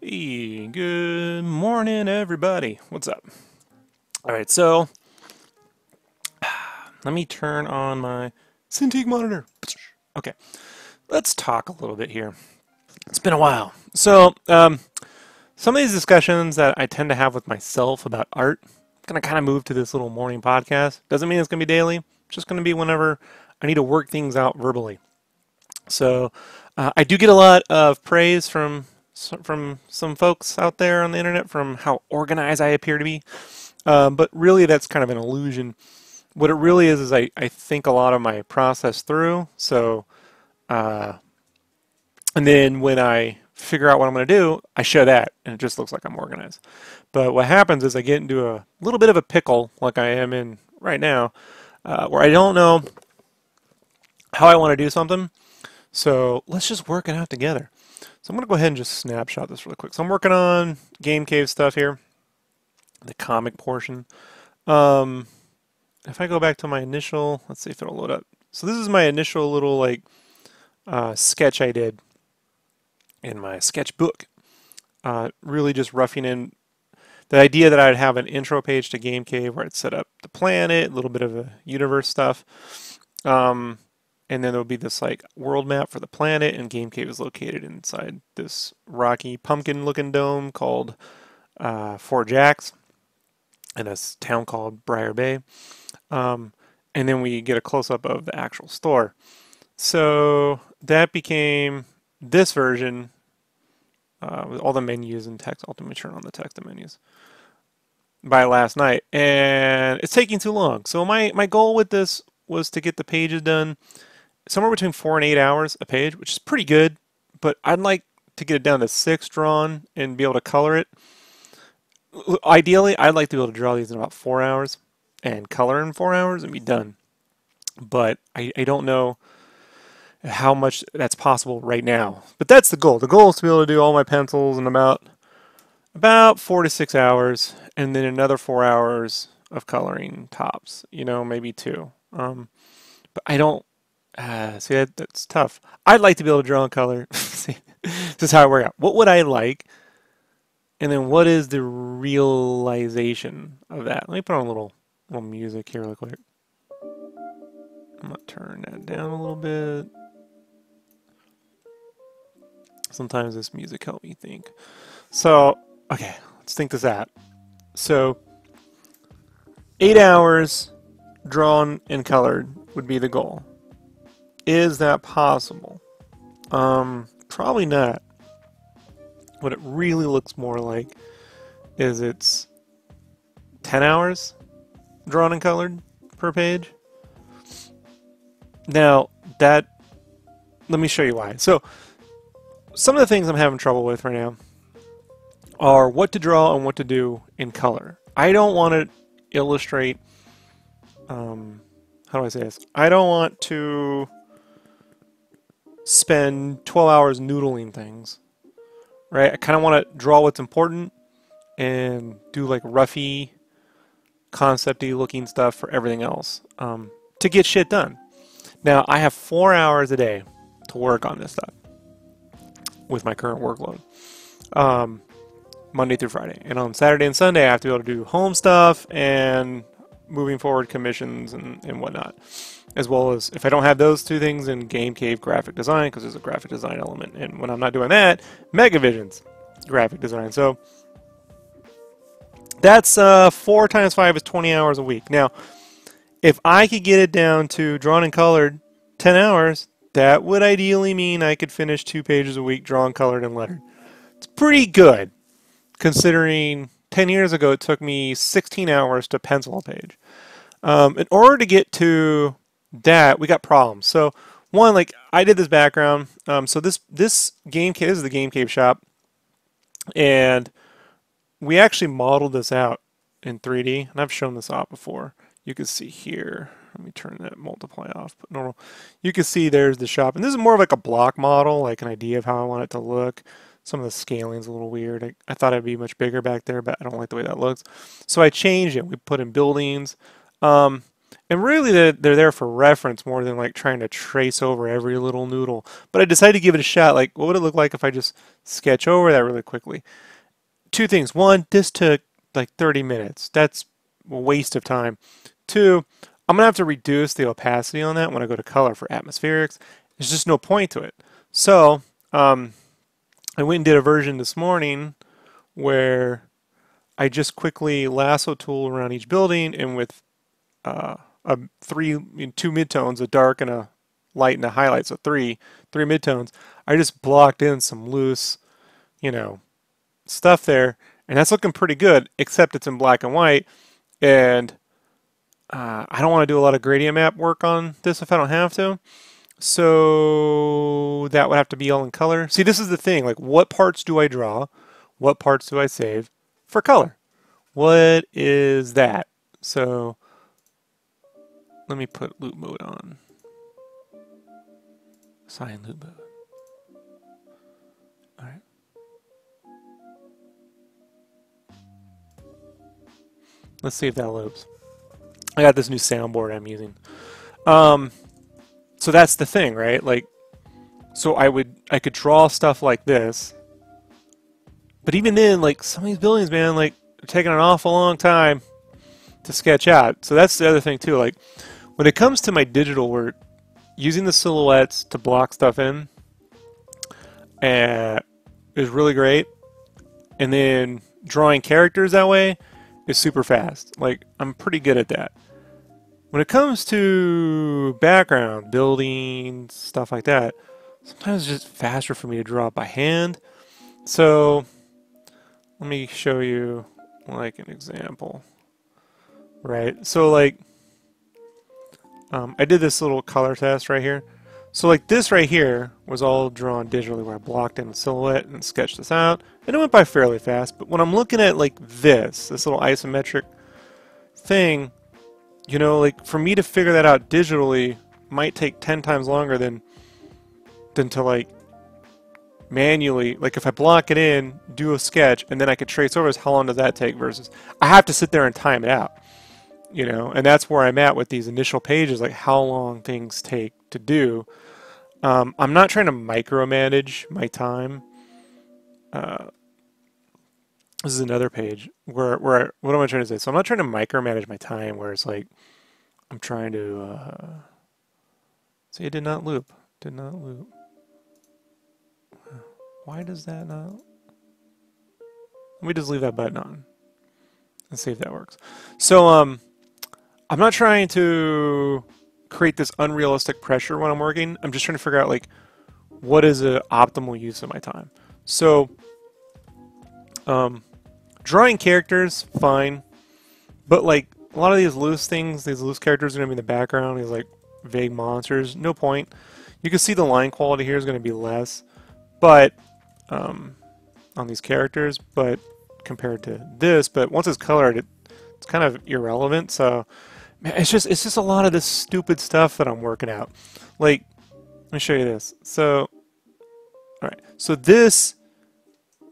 Hey, good morning, everybody. What's up? All right, so let me turn on my Cintiq monitor. Okay, let's talk a little bit here. It's been a while. So, um, some of these discussions that I tend to have with myself about art, I'm going to kind of move to this little morning podcast. Doesn't mean it's going to be daily. It's just going to be whenever I need to work things out verbally. So, uh, I do get a lot of praise from from some folks out there on the internet from how organized I appear to be. Um, but really, that's kind of an illusion. What it really is is I, I think a lot of my process through. So, uh, and then when I figure out what I'm going to do, I show that, and it just looks like I'm organized. But what happens is I get into a little bit of a pickle, like I am in right now, uh, where I don't know how I want to do something. So let's just work it out together. So I'm going to go ahead and just snapshot this really quick. So I'm working on Game Cave stuff here, the comic portion. Um, if I go back to my initial, let's see if it'll load up. So this is my initial little like uh, sketch I did in my sketchbook. Uh, really just roughing in the idea that I'd have an intro page to Game Cave where I'd set up the planet, a little bit of a universe stuff. Um, and then there'll be this like world map for the planet and game cave is located inside this rocky pumpkin looking dome called uh, Fort Jax in a town called Briar Bay. Um, and then we get a close-up of the actual store. So that became this version uh, with all the menus and text ultimately turn on the text and menus by last night. And it's taking too long. So my my goal with this was to get the pages done somewhere between four and eight hours a page, which is pretty good. But I'd like to get it down to six drawn and be able to color it. Ideally, I'd like to be able to draw these in about four hours and color in four hours and be done. But I, I don't know how much that's possible right now. But that's the goal. The goal is to be able to do all my pencils in about about four to six hours, and then another four hours of coloring tops. You know, maybe two. Um, but I don't uh, see, that, that's tough. I'd like to be able to draw in color. see, this is how I work out. What would I like? And then what is the realization of that? Let me put on a little, little music here real quick. I'm going to turn that down a little bit. Sometimes this music helps me think. So, okay, let's think this out. So, eight hours drawn and colored would be the goal. Is that possible? Um, probably not. What it really looks more like is it's 10 hours drawn and colored per page. Now, that, let me show you why. So, some of the things I'm having trouble with right now are what to draw and what to do in color. I don't want to illustrate, um, how do I say this? I don't want to spend 12 hours noodling things, right? I kind of want to draw what's important and do like roughy, concepty looking stuff for everything else um, to get shit done. Now, I have four hours a day to work on this stuff with my current workload. Um, Monday through Friday. And on Saturday and Sunday, I have to be able to do home stuff and moving forward commissions and, and whatnot as well as if I don't have those two things in Game Cave graphic design, because there's a graphic design element. And when I'm not doing that, Megavision's graphic design. So that's uh, 4 times 5 is 20 hours a week. Now, if I could get it down to drawn and colored 10 hours, that would ideally mean I could finish two pages a week drawn, colored, and lettered. It's pretty good, considering 10 years ago it took me 16 hours to pencil a page. Um, in order to get to that, we got problems. So one, like I did this background. Um, so this this game cave this is the game cave shop, and we actually modeled this out in 3D, and I've shown this off before. You can see here. Let me turn that multiply off. Put normal. You can see there's the shop, and this is more of like a block model, like an idea of how I want it to look. Some of the scaling's a little weird. I, I thought it'd be much bigger back there, but I don't like the way that looks. So I changed it. We put in buildings. Um, and really they're, they're there for reference more than like trying to trace over every little noodle. But I decided to give it a shot. Like, what would it look like if I just sketch over that really quickly? Two things. One, this took like 30 minutes. That's a waste of time. Two, I'm going to have to reduce the opacity on that when I go to color for atmospherics. There's just no point to it. So, um, I went and did a version this morning where I just quickly lasso tool around each building and with uh, a three, two midtones, a dark and a light and a highlight, so three, three midtones, I just blocked in some loose, you know, stuff there, and that's looking pretty good, except it's in black and white, and uh, I don't want to do a lot of gradient map work on this if I don't have to. So that would have to be all in color. See, this is the thing, like what parts do I draw? What parts do I save for color? What is that? So let me put loop mode on. Sign loop mode. Alright. Let's see if that loops. I got this new soundboard I'm using. Um, so that's the thing, right? Like, so I would, I could draw stuff like this. But even then, like, some of these buildings, man, like, taking an awful long time to sketch out. So that's the other thing, too. Like, when it comes to my digital work, using the silhouettes to block stuff in uh, is really great. And then drawing characters that way is super fast. Like, I'm pretty good at that. When it comes to background, buildings, stuff like that, sometimes it's just faster for me to draw by hand. So, let me show you like an example. Right? So, like, um, I did this little color test right here. So like this right here was all drawn digitally where I blocked in a silhouette and sketched this out. And it went by fairly fast. But when I'm looking at like this, this little isometric thing, you know, like for me to figure that out digitally might take 10 times longer than than to like manually, like if I block it in, do a sketch, and then I could trace over, how long does that take versus I have to sit there and time it out you know, and that's where I'm at with these initial pages, like how long things take to do. Um, I'm not trying to micromanage my time. Uh, this is another page where, where, what am I trying to say? So I'm not trying to micromanage my time where it's like, I'm trying to, uh, see, it did not loop, did not loop. Why does that not? Let me just leave that button on and see if that works. So, um, I'm not trying to create this unrealistic pressure when I'm working. I'm just trying to figure out like what is an optimal use of my time. So um, drawing characters, fine. But like a lot of these loose things, these loose characters are gonna be in the background, these like vague monsters, no point. You can see the line quality here is gonna be less, but um, on these characters, but compared to this, but once it's colored, it, it's kind of irrelevant. So it's just it's just a lot of this stupid stuff that I'm working out. Like, let me show you this. So, all right. So this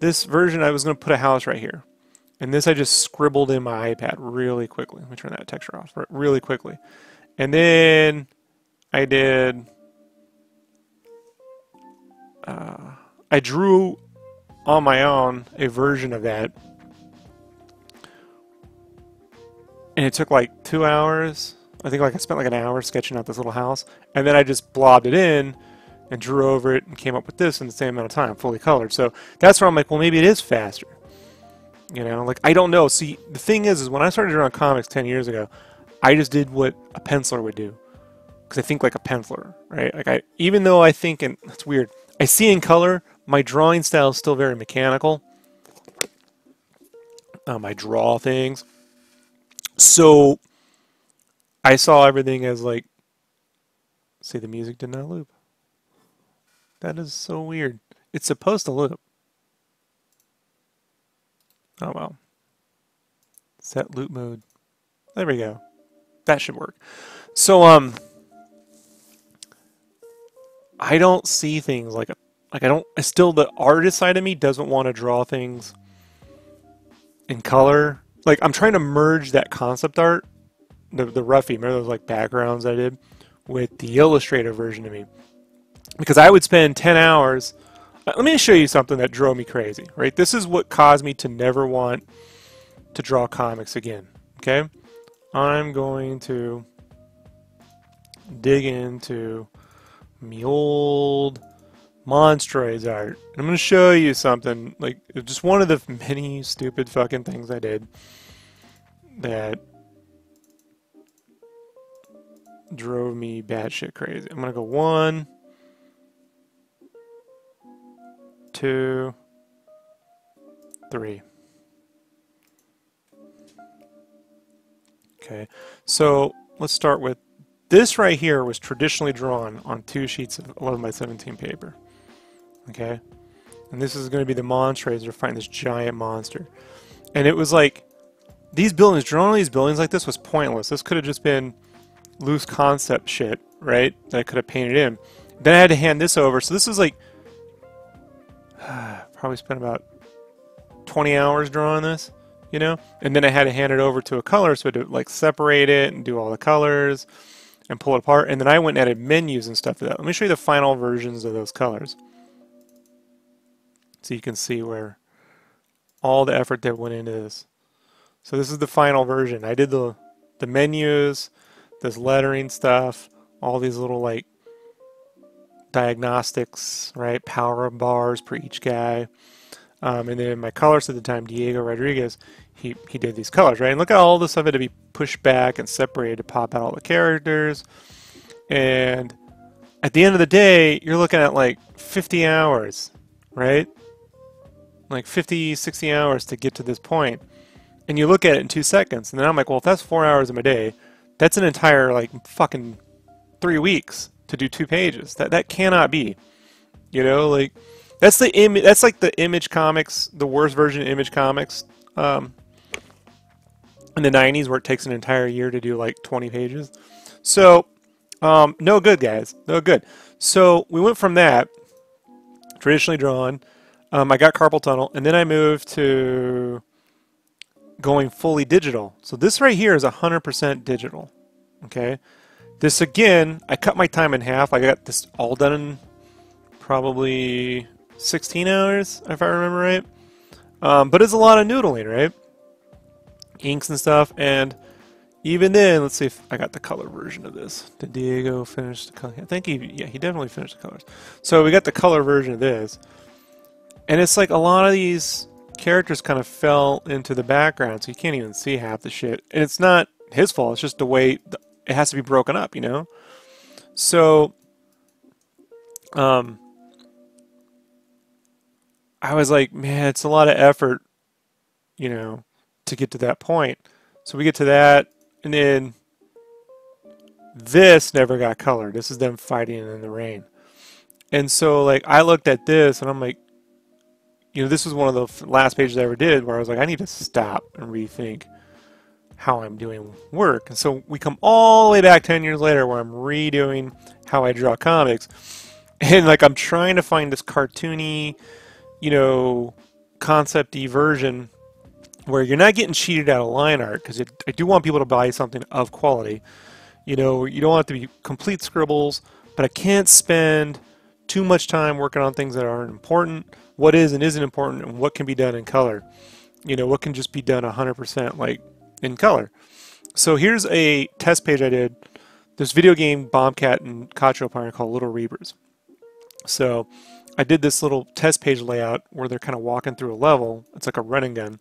this version, I was going to put a house right here, and this I just scribbled in my iPad really quickly. Let me turn that texture off really quickly, and then I did. Uh, I drew on my own a version of that and it took like two hours. I think like I spent like an hour sketching out this little house, and then I just blobbed it in and drew over it and came up with this in the same amount of time, fully colored. So that's where I'm like, well, maybe it is faster. You know, like I don't know. See, the thing is, is when I started drawing comics ten years ago, I just did what a penciler would do because I think like a penciler, right? Like I, even though I think, and that's weird, I see in color. My drawing style is still very mechanical. Um, I draw things. So I saw everything as like, see, the music did not loop. That is so weird. It's supposed to loop. Oh well. Set loop mode. There we go. That should work. So um I don't see things like like I don't I still the artist side of me doesn't want to draw things in color like I'm trying to merge that concept art the, the Roughy, remember those like backgrounds I did with the Illustrator version of me. Because I would spend 10 hours. Uh, let me show you something that drove me crazy, right? This is what caused me to never want to draw comics again, okay? I'm going to dig into me old Monstroids art. And I'm going to show you something, like, just one of the many stupid fucking things I did that drove me batshit crazy. I'm going to go one, two, three. Okay, so let's start with this right here was traditionally drawn on two sheets of 11 by 17 paper. Okay? And this is going to be the Monstroids. They're fighting this giant monster. And it was like, these buildings, drawing these buildings like this was pointless. This could have just been loose concept shit, right? That I could have painted in. Then I had to hand this over. So this is like, probably spent about 20 hours drawing this, you know? And then I had to hand it over to a color so i to like separate it and do all the colors and pull it apart. And then I went and added menus and stuff to that. Let me show you the final versions of those colors. So you can see where all the effort that went into this. So this is the final version. I did the the menus, this lettering stuff, all these little like diagnostics, right? Power bars per each guy. Um, and then my colorist at the time, Diego Rodriguez, he, he did these colors, right? And look at all this stuff had to be pushed back and separated to pop out all the characters. And at the end of the day, you're looking at like 50 hours, right? Like 50, 60 hours to get to this point. And you look at it in two seconds, and then I'm like, well, if that's four hours of my day, that's an entire like fucking three weeks to do two pages. That that cannot be. You know, like that's the Im- that's like the image comics, the worst version of image comics. Um, in the 90s where it takes an entire year to do like 20 pages. So, um, no good, guys. No good. So we went from that, traditionally drawn, um, I got carpal tunnel, and then I moved to going fully digital. So this right here is 100% digital. Okay. This again, I cut my time in half. I got this all done in probably 16 hours, if I remember right. Um, but it's a lot of noodling, right? Inks and stuff, and even then, let's see if I got the color version of this. Did Diego finish the color? I think he, yeah, he definitely finished the colors. So we got the color version of this. And it's like a lot of these characters kind of fell into the background, so you can't even see half the shit. And it's not his fault, it's just the way it has to be broken up, you know? So, um, I was like, man, it's a lot of effort, you know, to get to that point. So we get to that, and then this never got colored. This is them fighting in the rain. And so, like, I looked at this, and I'm like, you know, this was one of the last pages I ever did where I was like, I need to stop and rethink how I'm doing work. And so we come all the way back 10 years later where I'm redoing how I draw comics. And like I'm trying to find this cartoony, you know, concepty version where you're not getting cheated out of line art because I do want people to buy something of quality. You know, you don't want to be complete scribbles, but I can't spend too much time working on things that aren't important what is and isn't important and what can be done in color. You know, what can just be done 100% like in color. So here's a test page I did. This video game Bombcat and Cacho Pioneer called Little Reapers. So I did this little test page layout where they're kind of walking through a level. It's like a running gun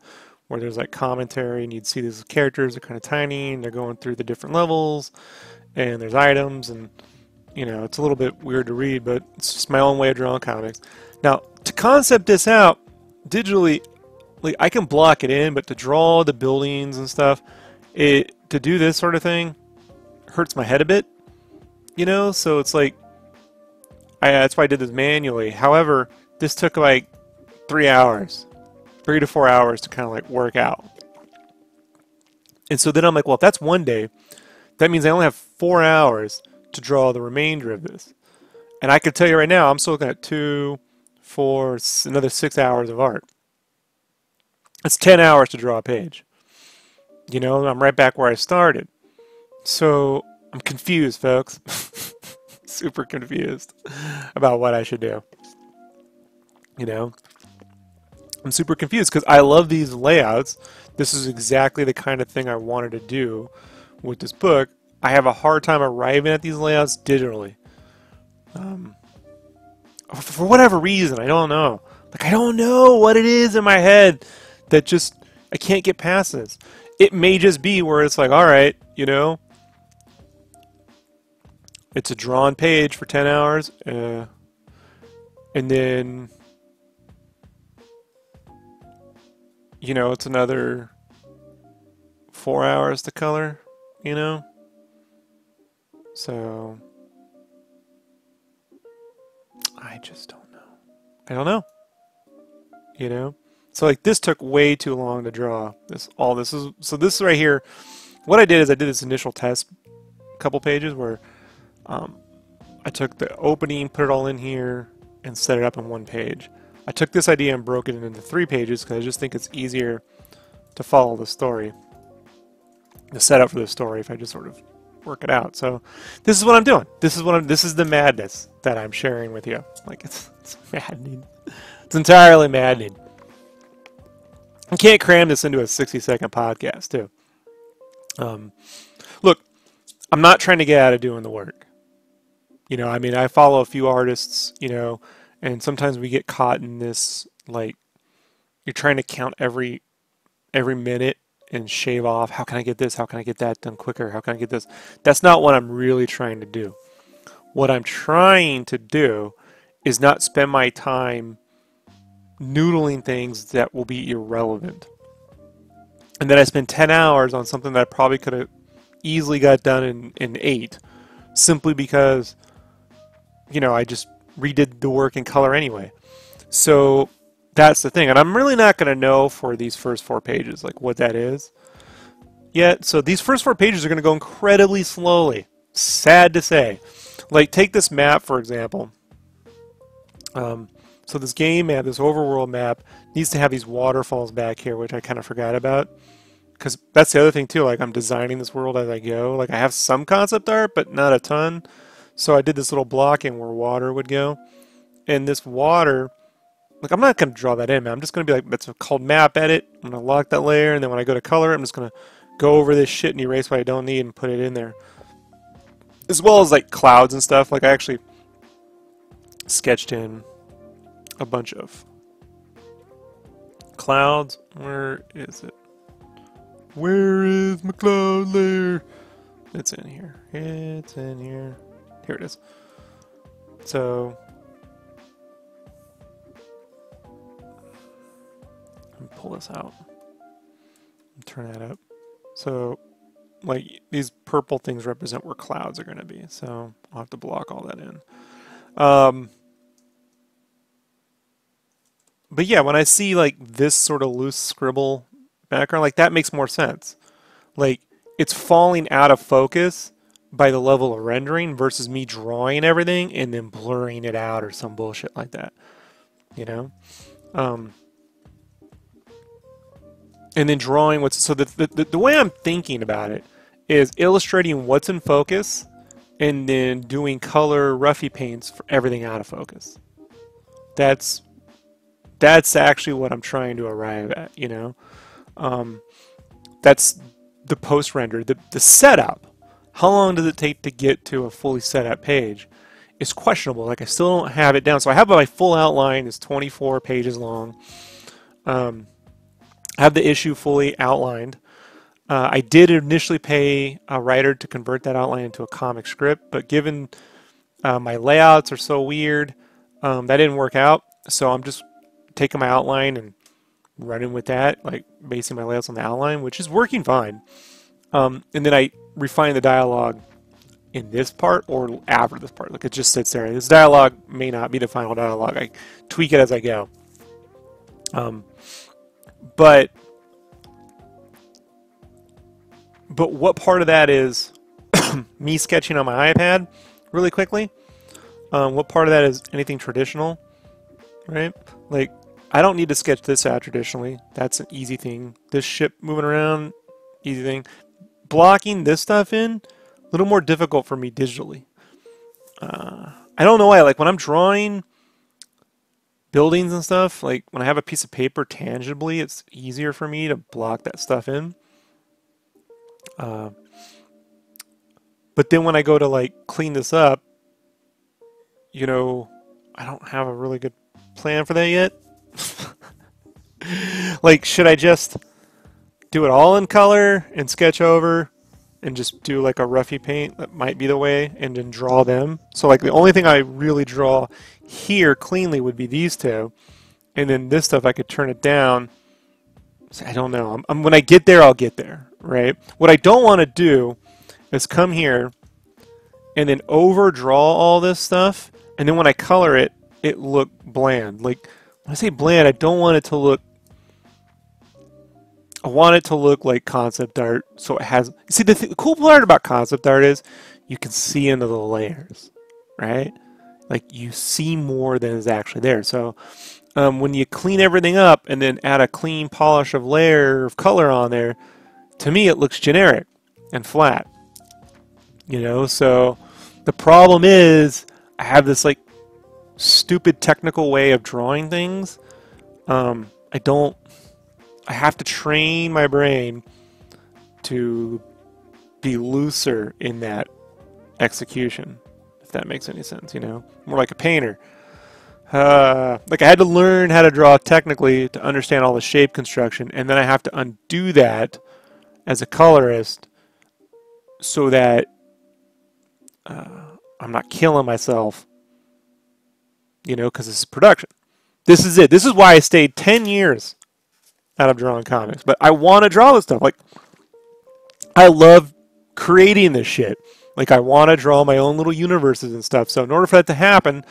where there's like commentary and you'd see these characters are kind of tiny and they're going through the different levels and there's items and you know it's a little bit weird to read but it's just my own way of drawing comics. Now to concept this out digitally, like I can block it in, but to draw the buildings and stuff, it to do this sort of thing hurts my head a bit. You know, so it's like I, that's why I did this manually. However, this took like three hours, three to four hours to kind of like work out. And so then I'm like, well, if that's one day, that means I only have four hours to draw the remainder of this. And I can tell you right now, I'm still looking at two, for another six hours of art. It's 10 hours to draw a page. You know, I'm right back where I started. so I'm confused, folks. Super confused about what I should do. You know? I'm super confused because I love these layouts. This is exactly the kind of thing I wanted to do with this book. I have a hard time arriving at these layouts digitally. Um, for whatever reason, I don't know. Like, I don't know what it is in my head that just, I can't get past this. It may just be where it's like, all right, you know, it's a drawn page for 10 hours, uh, and then, you know, it's another four hours to color, you know? So, I just don't know. I don't know. You know? So like this took way too long to draw. This all this is so this right here. What I did is I did this initial test couple pages where um, I took the opening, put it all in here, and set it up in one page. I took this idea and broke it into three pages because I just think it's easier to follow the story, the setup for the story if I just sort of work it out. So this is what I'm doing. This is what I'm. This is the madness that I'm sharing with you. Like it's, it's maddening. It's entirely maddening. I can't cram this into a 60 second podcast too. Um, look, I'm not trying to get out of doing the work. You know, I mean, I follow a few artists, you know, and sometimes we get caught in this like you're trying to count every every minute and shave off how can I get this, how can I get that done quicker, how can I get this. That's not what I'm really trying to do. What I'm trying to do is not spend my time noodling things that will be irrelevant. And then I spend 10 hours on something that I probably could have easily got done in, in 8 simply because, you know, I just redid the work in color anyway. So that's the thing. And I'm really not going to know for these first four pages, like what that is yet. So these first four pages are going to go incredibly slowly. Sad to say. Like, take this map, for example. Um, so this game map, this overworld map, needs to have these waterfalls back here, which I kind of forgot about. Because that's the other thing, too. Like, I'm designing this world as I go. Like, I have some concept art, but not a ton. So I did this little blocking where water would go. And this water like I'm not going to draw that in, man. I'm just going to be like, that's called map edit. I'm going to lock that layer, and then when I go to color, I'm just going to go over this shit and erase what I don't need and put it in there. As well as like clouds and stuff. Like I actually sketched in a bunch of clouds. Where is it? Where is my cloud layer? It's in here. It's in here. Here it is. So pull this out. Turn that up. So, like, these purple things represent where clouds are going to be. So, I'll have to block all that in. Um, but yeah, when I see, like, this sort of loose scribble background, like, that makes more sense. Like, it's falling out of focus by the level of rendering versus me drawing everything and then blurring it out or some bullshit like that. You know? Um, and then drawing what's so the, the, the way I'm thinking about it is illustrating what's in focus and then doing color roughy paints for everything out of focus. That's that's actually what I'm trying to arrive at, you know. Um, that's the post render, the the setup. How long does it take to get to a fully set up page? It's questionable. Like I still don't have it down. So I have my full outline is 24 pages long. Um, have the issue fully outlined. Uh, I did initially pay a writer to convert that outline into a comic script, but given uh, my layouts are so weird, um, that didn't work out. So I'm just taking my outline and running with that, like basing my layouts on the outline, which is working fine. Um, and then I refine the dialogue in this part or after this part. Like it just sits there. This dialogue may not be the final dialogue. I tweak it as I go. Um, but but what part of that is me sketching on my iPad really quickly? Um, what part of that is anything traditional? Right? Like, I don't need to sketch this out traditionally. That's an easy thing. This ship moving around, easy thing. blocking this stuff in a little more difficult for me digitally. Uh, I don't know why. Like when I'm drawing buildings and stuff, like when I have a piece of paper tangibly, it's easier for me to block that stuff in. Uh, but then when I go to like clean this up, you know, I don't have a really good plan for that yet. like, should I just do it all in color and sketch over and just do like a roughy paint? That might be the way, and then draw them. So, like, the only thing I really draw here cleanly would be these two. And then this stuff, I could turn it down. So I don't know. I'm, I'm, when I get there, I'll get there, right? What I don't want to do is come here and then overdraw all this stuff. And then when I color it, it look bland. Like, when I say bland, I don't want it to look I want it to look like concept art, so it has. See, the, th the cool part about concept art is you can see into the layers, right? Like you see more than is actually there. So um, when you clean everything up and then add a clean polish of layer of color on there, to me it looks generic and flat. You know, so the problem is I have this like stupid technical way of drawing things. Um, I don't I have to train my brain to be looser in that execution, if that makes any sense, you know? More like a painter. Uh, like I had to learn how to draw technically to understand all the shape construction, and then I have to undo that as a colorist so that uh, I'm not killing myself, you know, because this is production. This is it. This is why I stayed 10 years out of drawing comics. But I want to draw this stuff. Like, I love creating this shit. Like, I want to draw my own little universes and stuff. So, in order for that to happen,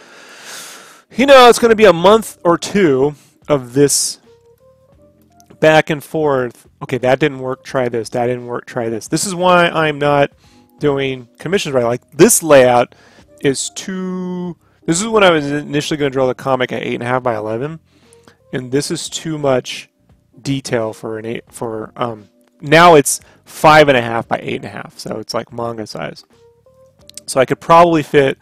you know, it's going to be a month or two of this back and forth. Okay, that didn't work. Try this. That didn't work. Try this. This is why I'm not doing commissions right. Like, this layout is too. This is when I was initially going to draw the comic at 8.5 by 11. And this is too much detail for an eight for um now it's five and a half by eight and a half so it's like manga size. So I could probably fit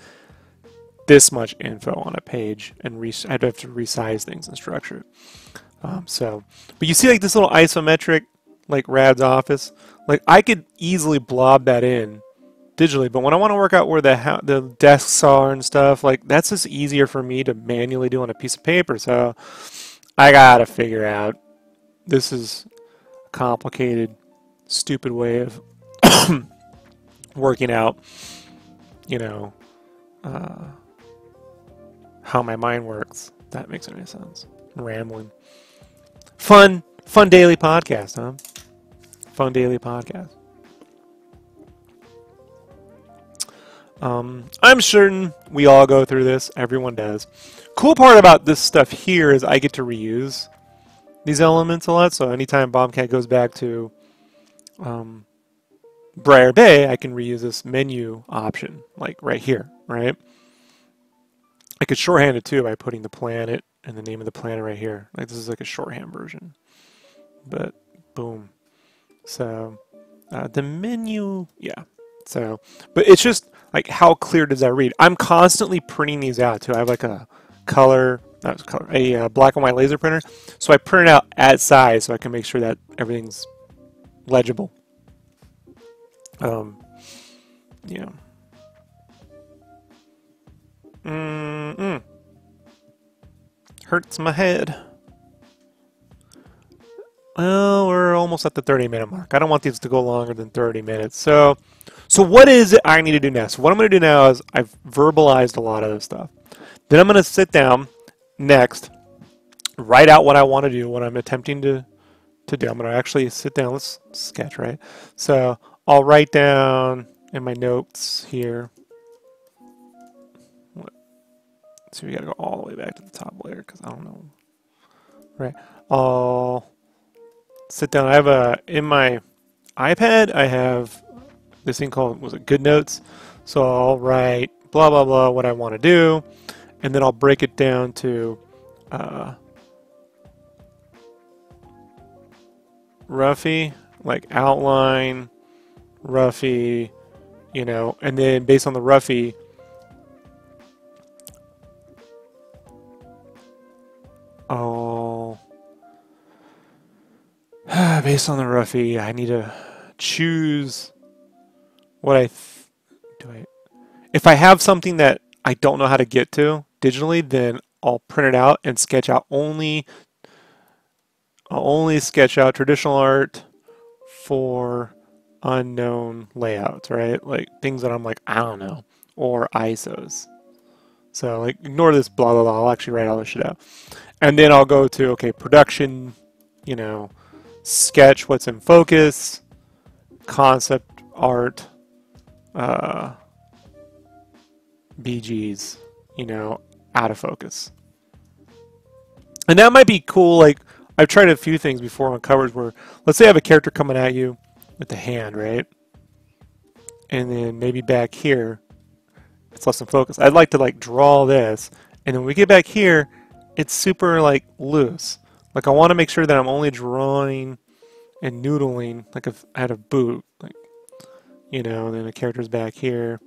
this much info on a page and re- I'd have to resize things and structure um, so but you see like this little isometric like Rad's office? Like I could easily blob that in digitally but when I want to work out where the ha- the desks are and stuff like that's just easier for me to manually do on a piece of paper so I gotta figure out this is a complicated, stupid way of working out, you know, uh, how my mind works. That makes any sense. Rambling. Fun, fun daily podcast, huh? Fun daily podcast. Um, I'm certain we all go through this. Everyone does. Cool part about this stuff here is I get to reuse these elements a lot. So anytime Bombcat goes back to um, Briar Bay, I can reuse this menu option, like right here, right? I could shorthand it too by putting the planet and the name of the planet right here. Like this is like a shorthand version. But boom. So uh, the menu, yeah. So, but it's just like how clear does that read? I'm constantly printing these out too. I have like a color not a uh, black and white laser printer. So I print it out at size so I can make sure that everything's legible. Um, yeah. Mm -mm. Hurts my head. Well, we're almost at the 30 minute mark. I don't want these to go longer than 30 minutes. So, so what is it I need to do now? So what I'm going to do now is I've verbalized a lot of this stuff. Then I'm going to sit down next, write out what I want to do, what I'm attempting to, to do. I'm going to actually sit down, let's sketch, right? So I'll write down in my notes here. So we got to go all the way back to the top layer because I don't know. Right. I'll sit down. I have a, in my iPad, I have this thing called, was it Good Notes? So I'll write blah, blah, blah, what I want to do and then I'll break it down to uh, roughy, like outline, roughy, you know, and then based on the roughy, oh, based on the roughy, I need to choose what I do. I if I have something that I don't know how to get to digitally, then I'll print it out and sketch out only. I'll only sketch out traditional art for unknown layouts, right? Like things that I'm like, I don't know, or ISOs. So like ignore this blah blah blah. I'll actually write all this shit out. And then I'll go to okay, production, you know, sketch what's in focus, concept art, uh, BGs, you know, out of focus. And that might be cool. Like I've tried a few things before on covers where let's say I have a character coming at you with the hand, right? And then maybe back here, it's less in focus. I'd like to like draw this, and then when we get back here, it's super like loose. Like I want to make sure that I'm only drawing and noodling, like if I had a boot, like you know, and then the character's back here.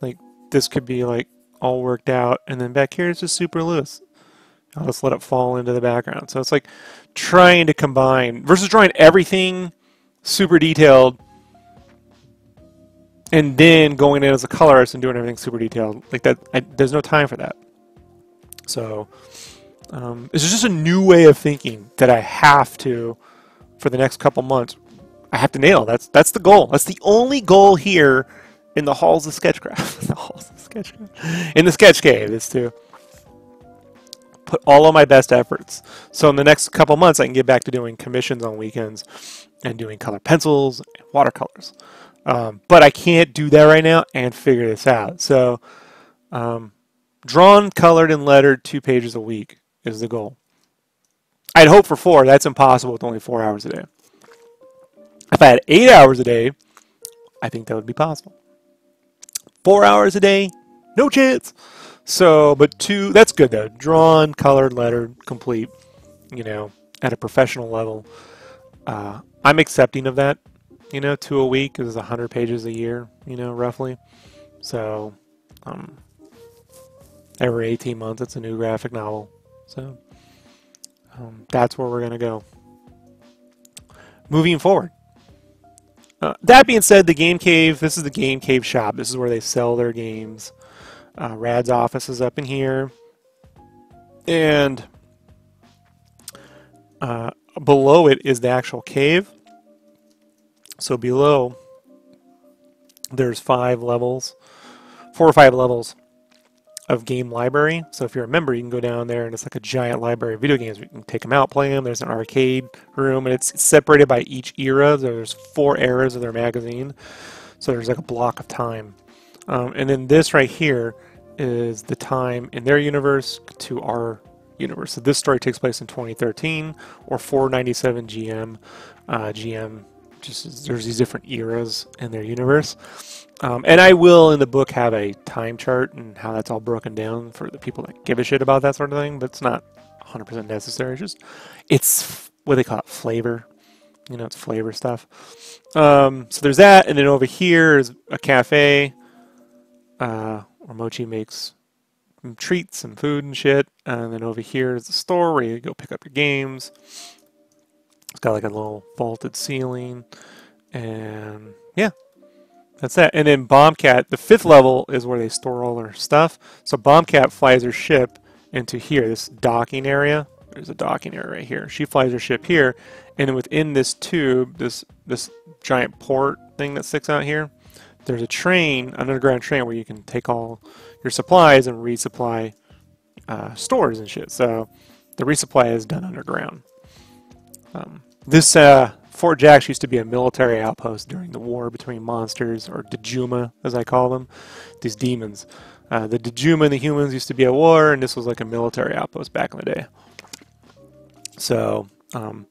Like this could be like all worked out, and then back here it's just super loose. I'll just let it fall into the background. So it's like trying to combine versus drawing everything super detailed and then going in as a colorist and doing everything super detailed. Like that, I, there's no time for that. So um, it's just a new way of thinking that I have to, for the next couple months, I have to nail. That's that's the goal. That's the only goal here in the halls of Sketchcraft. the halls Sketchcraft. In the Sketch Cave is to put all of my best efforts. So in the next couple months, I can get back to doing commissions on weekends and doing color pencils, and watercolors. Um, but I can't do that right now and figure this out. So um, drawn, colored, and lettered two pages a week is the goal. I'd hope for four. That's impossible with only four hours a day. If I had eight hours a day, I think that would be possible. Four hours a day, no chance. So, but two, that's good though. Drawn, colored, lettered, complete, you know, at a professional level. Uh, I'm accepting of that, you know, two a week is 100 pages a year, you know, roughly. So, um, every 18 months it's a new graphic novel. So, um, that's where we're going to go. Moving forward. Uh, that being said, the Game Cave, this is the Game Cave shop. This is where they sell their games. Uh, Rad's office is up in here. And uh, below it is the actual cave. So below, there's five levels, four or five levels of game library. So if you're a member, you can go down there and it's like a giant library of video games. You can take them out, play them. There's an arcade room and it's separated by each era. There's four eras of their magazine. So there's like a block of time. Um, and then this right here is the time in their universe to our universe. So this story takes place in 2013 or 497 GM. Uh, GM, just there's these different eras in their universe. Um, and I will in the book have a time chart and how that's all broken down for the people that give a shit about that sort of thing, but it's not 100% necessary. It's just, it's what they call it, flavor. You know, it's flavor stuff. Um, so there's that, and then over here is a cafe. Uh, where Mochi makes treats and food and shit. And then over here is the store where you go pick up your games. It's got like a little vaulted ceiling. And yeah, that's that. And then Bombcat, the fifth level is where they store all their stuff. So Bombcat flies her ship into here, this docking area. There's a docking area right here. She flies her ship here, and then within this tube, this this giant port thing that sticks out here, there's a train, an underground train, where you can take all your supplies and resupply uh, stores and shit. So the resupply is done underground. Um, this uh, Fort Jax used to be a military outpost during the war between monsters, or Djuma, as I call them, these demons. Uh, the Djuma and the humans used to be at war, and this was like a military outpost back in the day. So um,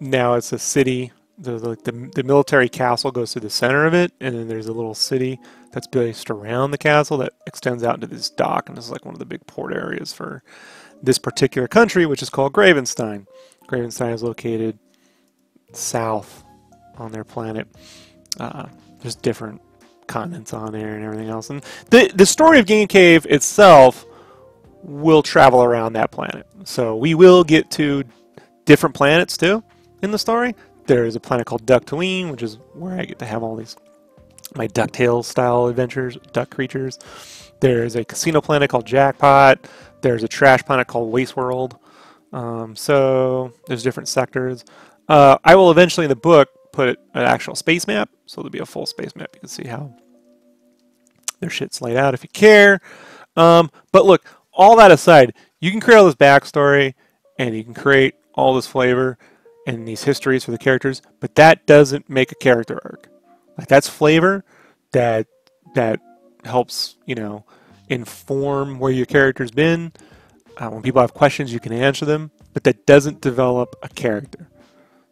now it's a city the, the, the military castle goes through the center of it, and then there's a little city that's based around the castle that extends out into this dock, and this is like one of the big port areas for this particular country, which is called Gravenstein. Gravenstein is located south on their planet. uh, there's different continents on there and everything else. And the the story of Game Cave itself will travel around that planet. So we will get to different planets too in the story. There is a planet called Ducktoween, which is where I get to have all these my DuckTales style adventures, duck creatures. There's a casino planet called Jackpot. There's a trash planet called Waste World. Um, so there's different sectors. Uh, I will eventually in the book put an actual space map, so there'll be a full space map. You can see how their shit's laid out if you care. Um, but look, all that aside, you can create all this backstory and you can create all this flavor and these histories for the characters, but that doesn't make a character arc. Like that's flavor that that helps you know inform where your character's been. Uh, when people have questions, you can answer them, but that doesn't develop a character.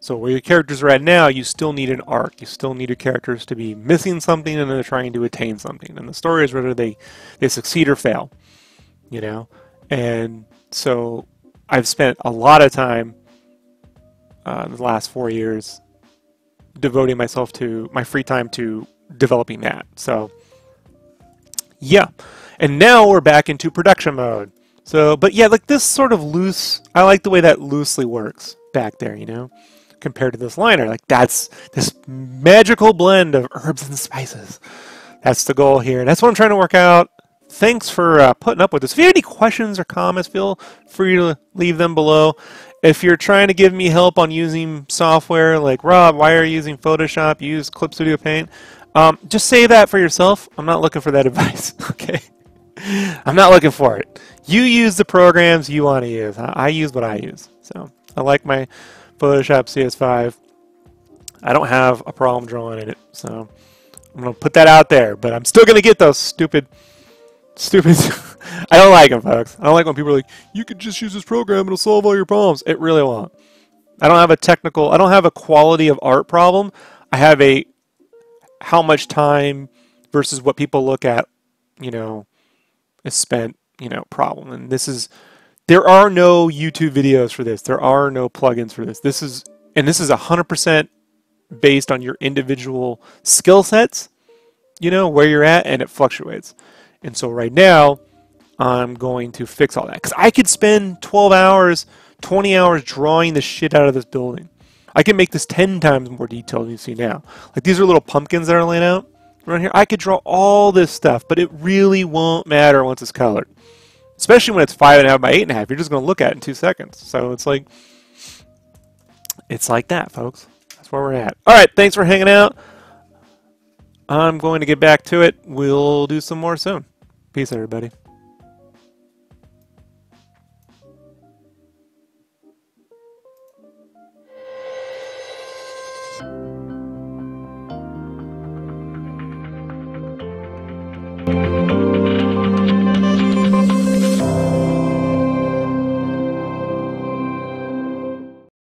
So where your characters are at now, you still need an arc. You still need your characters to be missing something and they're trying to attain something. And the story is whether they, they succeed or fail. You know? And so I've spent a lot of time uh, the last four years devoting myself to my free time to developing that. So, yeah. And now we're back into production mode. So, but yeah, like this sort of loose, I like the way that loosely works back there, you know, compared to this liner. Like that's this magical blend of herbs and spices. That's the goal here. That's what I'm trying to work out. Thanks for uh, putting up with this. If you have any questions or comments, feel free to leave them below. If you're trying to give me help on using software like Rob, why are you using Photoshop? Use Clip Studio Paint. Um, just say that for yourself. I'm not looking for that advice. okay, I'm not looking for it. You use the programs you want to use. I, I use what I use. So I like my Photoshop CS5. I don't have a problem drawing in it, so I'm gonna put that out there. But I'm still gonna get those stupid, stupid. I don't like them, folks. I don't like when people are like, "You could just use this program; it'll solve all your problems." It really won't. I don't have a technical. I don't have a quality of art problem. I have a how much time versus what people look at, you know, is spent, you know, problem. And this is there are no YouTube videos for this. There are no plugins for this. This is and this is 100% based on your individual skill sets, you know, where you're at and it fluctuates. And so right now, I'm going to fix all that cuz I could spend 12 hours, 20 hours drawing the shit out of this building. I can make this 10 times more detailed than you see now. Like these are little pumpkins that are laid out right here. I could draw all this stuff, but it really won't matter once it's colored. Especially when it's five and a half by eight and a half. You're just going to look at it in two seconds. So it's like, it's like that, folks. That's where we're at. All right, thanks for hanging out. I'm going to get back to it. We'll do some more soon. Peace, everybody.